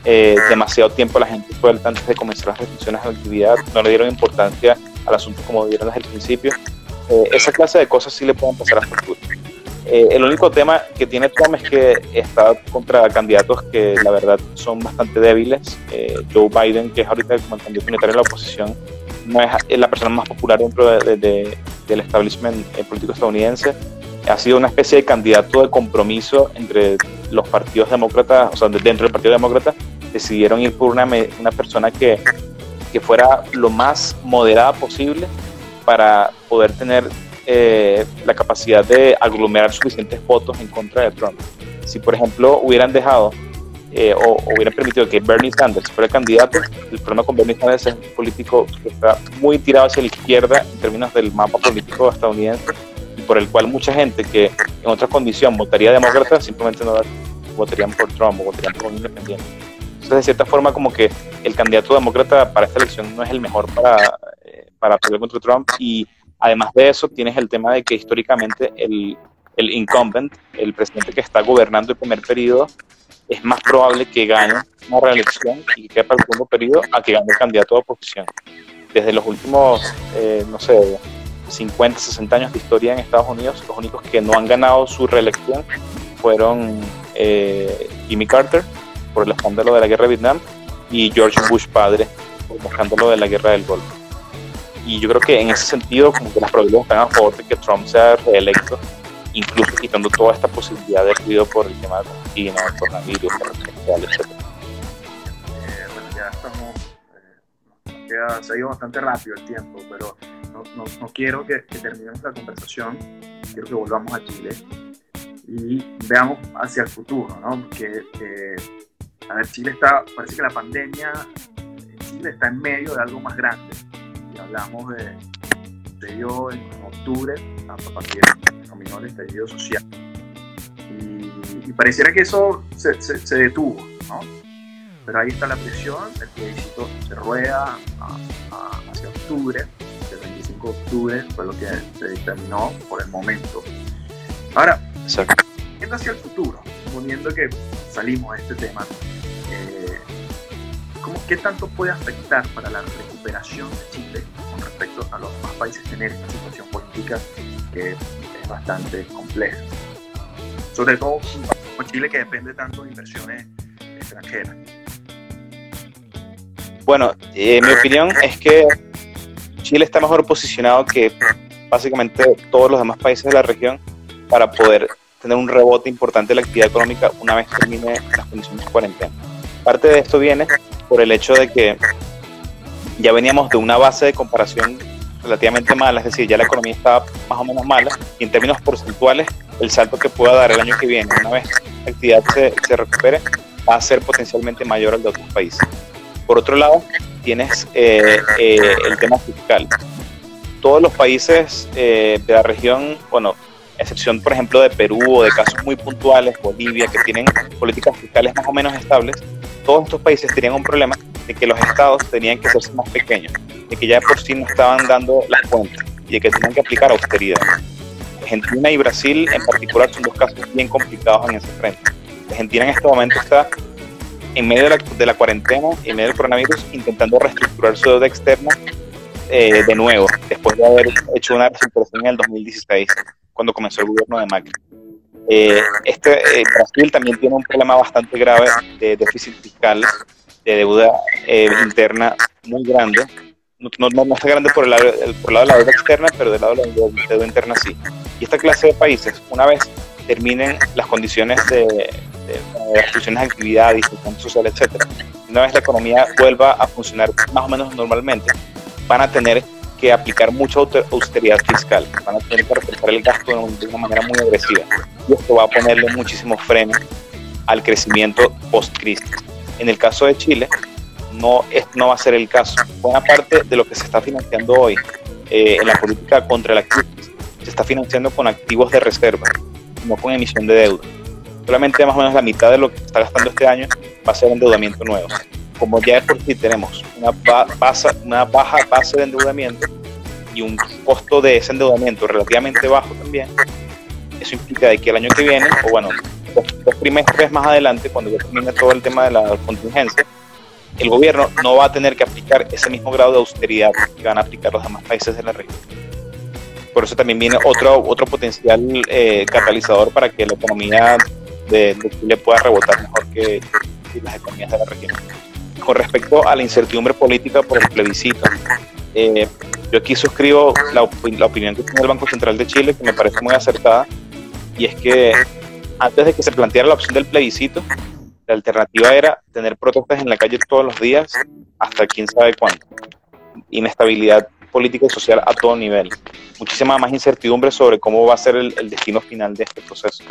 eh, demasiado tiempo a la gente suelta antes de comenzar las restricciones a la actividad, no le dieron importancia al asunto como dieron desde el principio. Eh, esa clase de cosas sí le pueden pasar a futuro. Eh, el único tema que tiene Trump es que está contra candidatos que la verdad son bastante débiles. Joe Biden, que es ahorita el candidato unitario de la oposición, no es la persona más popular dentro de, del establishment eh, político estadounidense. Ha sido una especie de candidato de compromiso entre los partidos demócratas, o sea, dentro del Partido Demócrata, decidieron ir por una, una persona que, que fuera lo más moderada posible para poder tener eh, la capacidad de aglomerar suficientes votos en contra de Trump. Si, por ejemplo, hubieran dejado eh, o, hubiera permitido que Bernie Sanders fuera candidato, el problema con Bernie Sanders es un político que está muy tirado hacia la izquierda en términos del mapa político estadounidense y por el cual mucha gente que en otra condición votaría demócrata simplemente no votarían por Trump o votarían por un independiente. Entonces, de cierta forma, como que el candidato demócrata para esta elección no es el mejor para, eh, para pelear contra Trump y además de eso tienes el tema de que históricamente el, el incumbent, el presidente que está gobernando el primer periodo, es más probable que gane una reelección y que para el segundo periodo a que gane el candidato de oposición. Desde los últimos, eh, no sé, 50, 60 años de historia en Estados Unidos, los únicos que no han ganado su reelección fueron eh, Jimmy Carter por el escándalo de la guerra de Vietnam y George Bush padre por el escándalo de la guerra del Golfo. Y yo creo que en ese sentido, como que las probabilidades están a favor de que Trump sea reelecto incluso quitando toda esta posibilidad de ruido por el tema de China, el coronavirus, el etc. Eh, bueno, ya estamos, eh, se ha ido bastante rápido el tiempo, pero no, no, no quiero que, terminemos la conversación, quiero que volvamos a Chile y veamos hacia el futuro, ¿no? Que, a ver, Chile está, parece que la pandemia, Chile está en medio de algo más grande, y hablamos de, ello en octubre, a partir dominó el estallido social. Y, pareciera que eso se, se, detuvo, ¿no? pero ahí está la presión, el plebiscito se rueda hacia octubre, el 25 de octubre fue lo que se determinó por el momento. Ahora, yendo hacia el futuro, suponiendo que salimos de este tema, ¿qué tanto puede afectar para la recuperación de Chile con respecto a los demás países tener esta situación política que es bastante compleja? Sobre todo con Chile que depende tanto de inversiones extranjeras. Bueno, eh, mi opinión es que Chile está mejor posicionado que básicamente todos los demás países de la región para poder tener un rebote importante de la actividad económica una vez termine las condiciones de cuarentena. Parte de esto viene por el hecho de que ya veníamos de una base de comparación relativamente mala, es decir, ya la economía estaba más o menos mala y en términos porcentuales el salto que pueda dar el año que viene, una vez la actividad se, recupere, va a ser potencialmente mayor al de otros países. Por otro lado, tienes eh, eh, el tema fiscal. Todos los países eh, de la región, bueno, excepción por ejemplo de Perú o de casos muy puntuales, Bolivia, que tienen políticas fiscales más o menos estables, todos estos países tenían un problema de que los estados tenían que hacerse más pequeños, de que ya por sí no estaban dando las cuentas y de que tenían que aplicar austeridad. Argentina y Brasil en particular son dos casos bien complicados en ese frente. Argentina en este momento está en medio de la, cuarentena, en medio del coronavirus, intentando reestructurar su deuda externa eh, de nuevo, después de haber hecho una reestructuración en el 2016, cuando comenzó el gobierno de Macri. Eh, este, eh, Brasil también tiene un problema bastante grave de déficit fiscal, de deuda interna muy grande. No, no, está grande por el, lado, por lado de la deuda externa, pero del lado de la deuda interna sí. Y esta clase de países, una vez terminen las condiciones de, de restricciones de actividad, distanciamiento social, etcétera, una vez la economía vuelva a funcionar más o menos normalmente, van a tener que aplicar mucha austeridad fiscal, van a tener que recortar el gasto de una manera muy agresiva. Y esto va a ponerle muchísimo freno al crecimiento post-crisis. En el caso de Chile, no, no va a ser el caso. Buena parte de lo que se está financiando hoy eh, en la política contra la crisis se está financiando con activos de reserva, no con emisión de deuda solamente más o menos la mitad de lo que está gastando este año va a ser endeudamiento nuevo. Como ya de por sí tenemos una, baja base de endeudamiento y un costo de ese endeudamiento relativamente bajo también, eso implica de que el año que viene, o bueno, los, los trimestres más adelante, cuando ya termine todo el tema de la contingencia, el gobierno no va a tener que aplicar ese mismo grado de austeridad que van a aplicar los demás países de la región. Por eso también viene otro, otro potencial eh, catalizador para que la economía de, Chile pueda rebotar mejor que, las economías de la región. Con respecto a la incertidumbre política por el plebiscito, eh, yo aquí suscribo la, la, opinión que tiene el Banco Central de Chile, que me parece muy acertada, y es que antes de que se planteara la opción del plebiscito, la alternativa era tener protestas en la calle todos los días hasta quién sabe cuándo. Inestabilidad política y social a todo nivel. Muchísima más incertidumbre sobre cómo va a ser el destino final de este proceso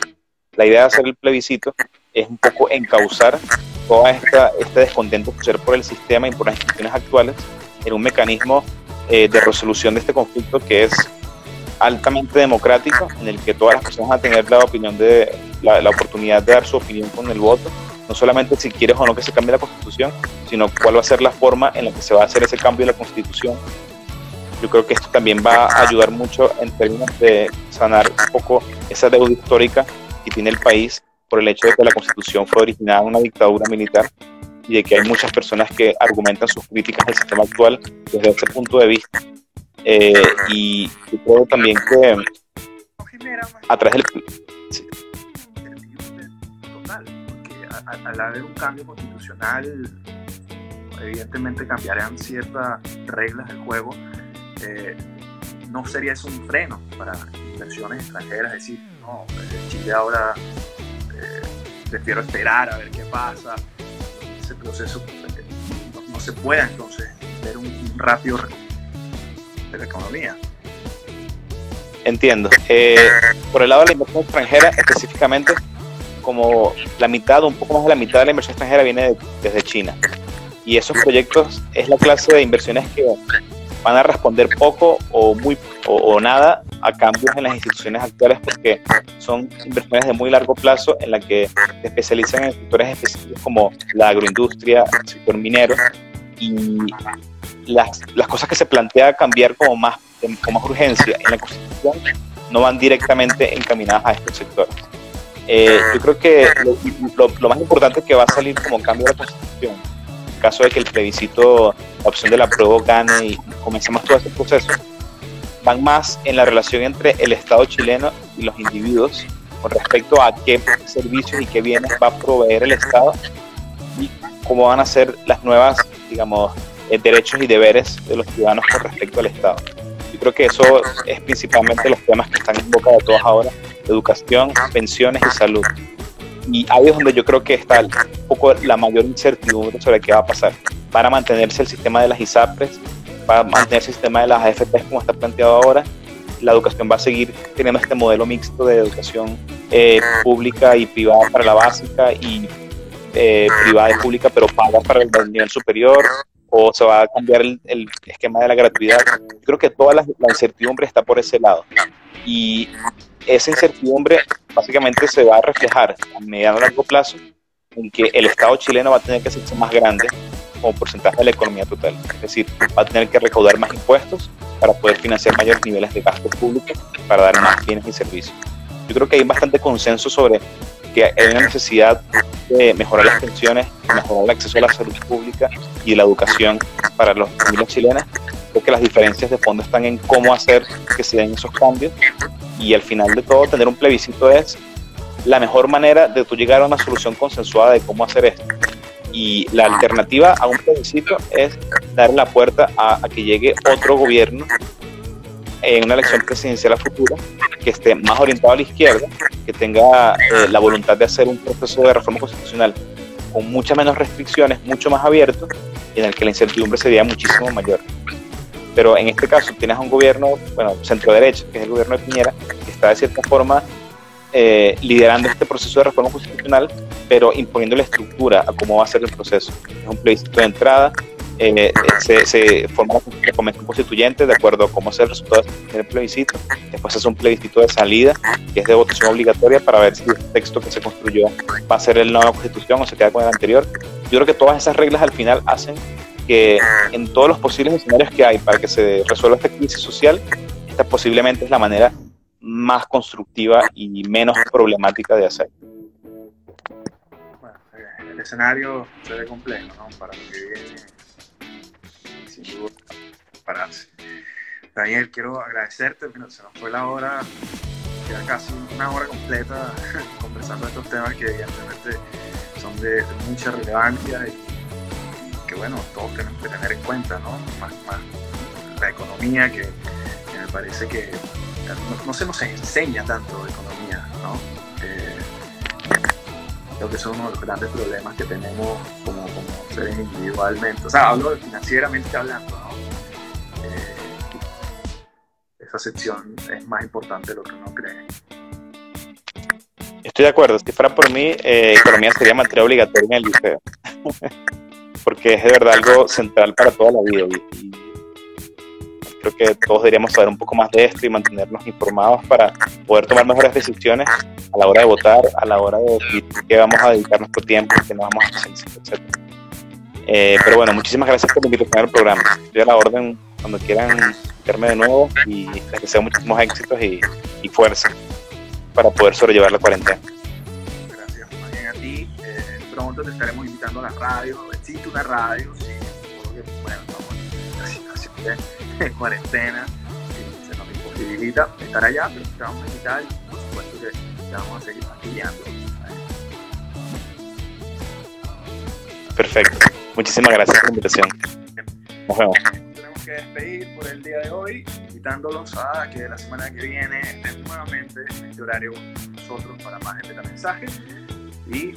la idea de hacer el plebiscito es un poco encauzar todo este descontento por el sistema y por las instituciones actuales en un mecanismo eh, de resolución de este conflicto que es altamente democrático, en el que todas las personas van a tener la opinión de la, oportunidad de dar su opinión con el voto, no solamente si quieres o no que se cambie la constitución, sino cuál va a ser la forma en la que se va a hacer ese cambio de la constitución. Yo creo que esto también va a ayudar mucho en términos de sanar un poco esa deuda histórica que tiene el país por el hecho de que la constitución fue originada en una dictadura militar y de que hay muchas personas que argumentan sus críticas al sistema actual desde ese punto de vista. Eh, y yo creo también que a través del... Sí. Total, porque al haber un cambio constitucional, evidentemente cambiarán ciertas reglas del juego. Eh, no sería eso un freno para inversiones extranjeras, es decir, no, eh, Chile ahora prefiero esperar a ver qué pasa, ese proceso eh, no, se puede entonces ver un, rápido de la economía. Entiendo. por el lado de la inversión extranjera, específicamente, como la mitad, un poco más de la mitad de la inversión extranjera viene desde China. Y esos proyectos es la clase de inversiones que van a responder poco o muy o, nada a cambios en las instituciones actuales porque son inversiones de muy largo plazo en las que se especializan en sectores específicos como la agroindustria, el sector minero y las, las cosas que se plantea cambiar como más, con más urgencia en la Constitución no van directamente encaminadas a estos sectores. Eh, yo creo que lo, lo, más importante que va a salir como cambio de la Constitución, caso de que el plebiscito, la opción de la prueba gane y comencemos todo ese proceso, van más en la relación entre el Estado chileno y los individuos con respecto a qué servicios y qué bienes va a proveer el Estado y cómo van a ser las nuevas, digamos, eh, derechos y deberes de los ciudadanos con respecto al Estado. Yo creo que eso es principalmente los temas que están en boca de todos ahora, educación, pensiones y salud. Y ahí es donde yo creo que está un poco la mayor incertidumbre sobre qué va a pasar. Para mantenerse el sistema de las ISAPRES, para mantenerse el sistema de las AFPs como está planteado ahora, la educación va a seguir teniendo este modelo mixto de educación eh, pública y privada para la básica y eh, privada y pública pero paga para el nivel superior o se va a cambiar el, esquema de la gratuidad. creo que toda la, incertidumbre está por ese lado. Y esa incertidumbre básicamente se va a reflejar a mediano y largo plazo en que el Estado chileno va a tener que hacerse más grande como porcentaje de la economía total. Es decir, va a tener que recaudar más impuestos para poder financiar mayores niveles de gastos públicos para dar más bienes y servicios. Yo creo que hay bastante consenso sobre que hay una necesidad de mejorar las pensiones, mejorar el acceso a la salud pública y la educación para los familias chilenas. Creo que las diferencias de fondo están en cómo hacer que se den esos cambios y al final de todo tener un plebiscito es la mejor manera de tú llegar a una solución consensuada de cómo hacer esto. Y la alternativa a un plebiscito es dar la puerta a, que llegue otro gobierno en una elección presidencial a futuro que esté más orientado a la izquierda, que tenga eh, la voluntad de hacer un proceso de reforma constitucional con muchas menos restricciones, mucho más abierto, en el que la incertidumbre sería muchísimo mayor. Pero en este caso tienes un gobierno, bueno, centro-derecha, que es el gobierno de Piñera, que está de cierta forma eh, liderando este proceso de reforma constitucional, pero imponiendo la estructura a cómo va a ser el proceso. Es un plebiscito de entrada, eh, se, se, forma la convención constituyente de acuerdo a cómo sea el resultado del plebiscito. Después se hace un plebiscito de salida, que es de votación obligatoria para ver si el texto que se construyó va a ser el nueva constitución o se queda con el anterior. Yo creo que todas esas reglas al final hacen que en todos los posibles escenarios que hay para que se resuelva esta crisis social, esta posiblemente es la manera más constructiva y menos problemática de hacer. Bueno, eh, el escenario se ve complejo, ¿no? Para lo que viene pararse. Daniel, quiero agradecerte, se nos fue la hora, ya casi una hora completa conversando estos temas que evidentemente son de, mucha relevancia y, que bueno, todos tenemos que tener en cuenta, ¿no? Más, más la economía que, me parece que no, se nos enseña tanto de economía, ¿no? Eh, creo que son uno de los grandes problemas que tenemos como, como seres individualmente. O sea, hablo financieramente hablando, ¿no? Eh, esa sección es más importante de lo que uno cree. Estoy de acuerdo. Si fuera por mí, eh, economía sería materia obligatoria en el liceo. Porque es de verdad algo central para toda la vida. y creo que todos deberíamos saber un poco más de esto y mantenernos informados para poder tomar mejores decisiones a la hora de votar, a la hora de qué vamos a dedicar nuestro tiempo, qué no vamos a hacer, etc. Eh, pero bueno, muchísimas gracias por invitarme al programa. Estoy a la orden cuando quieran verme de nuevo y les deseo muchísimos éxitos y, y fuerza para poder sobrellevar la cuarentena. Pronto te estaremos invitando a la radio. Existe una radio, sí, porque, bueno, a situación de cuarentena y se nos imposibilita estar allá, pero estamos a invitar y por supuesto que vamos a seguir fastidiando. Perfecto. Muchísimas gracias por la invitación. Nos vemos. Tenemos que despedir por el día de hoy, invitándolos a que la semana que viene estén nuevamente en este horario con nosotros para más de mensaje. Y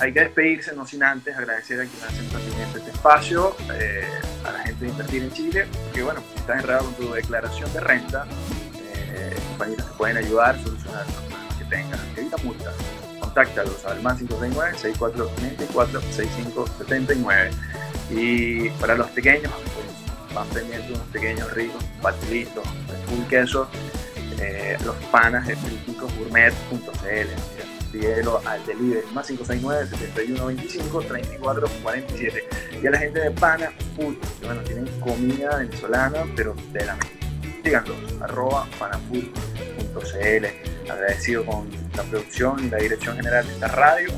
hay que despedirse, no sin antes agradecer a hacen pertinente este espacio, eh, a la gente de Invertir en Chile, que bueno, si estás enredado con tu declaración de renta, eh, compañeras te pueden ayudar a solucionar los problemas que tengas. Evita multas contáctalos al más 569 6424 6579 y para los pequeños pues, van pendientes unos pequeños ricos pastelitos, full queso, eh, los panas de gourmet.cl. Pídelo al delivery más 569 7125 3447 y a la gente de Pana Food, que bueno, tienen comida venezolana, pero de la Síganlo, arroba panafood.cl. Agradecido con la producción y la dirección general de esta radio,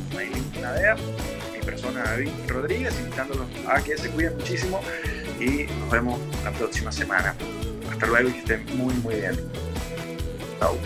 Nadea, mi persona David Rodríguez, invitándolos a que se cuiden muchísimo y nos vemos la próxima semana. Hasta luego y que estén muy, muy bien. Chao.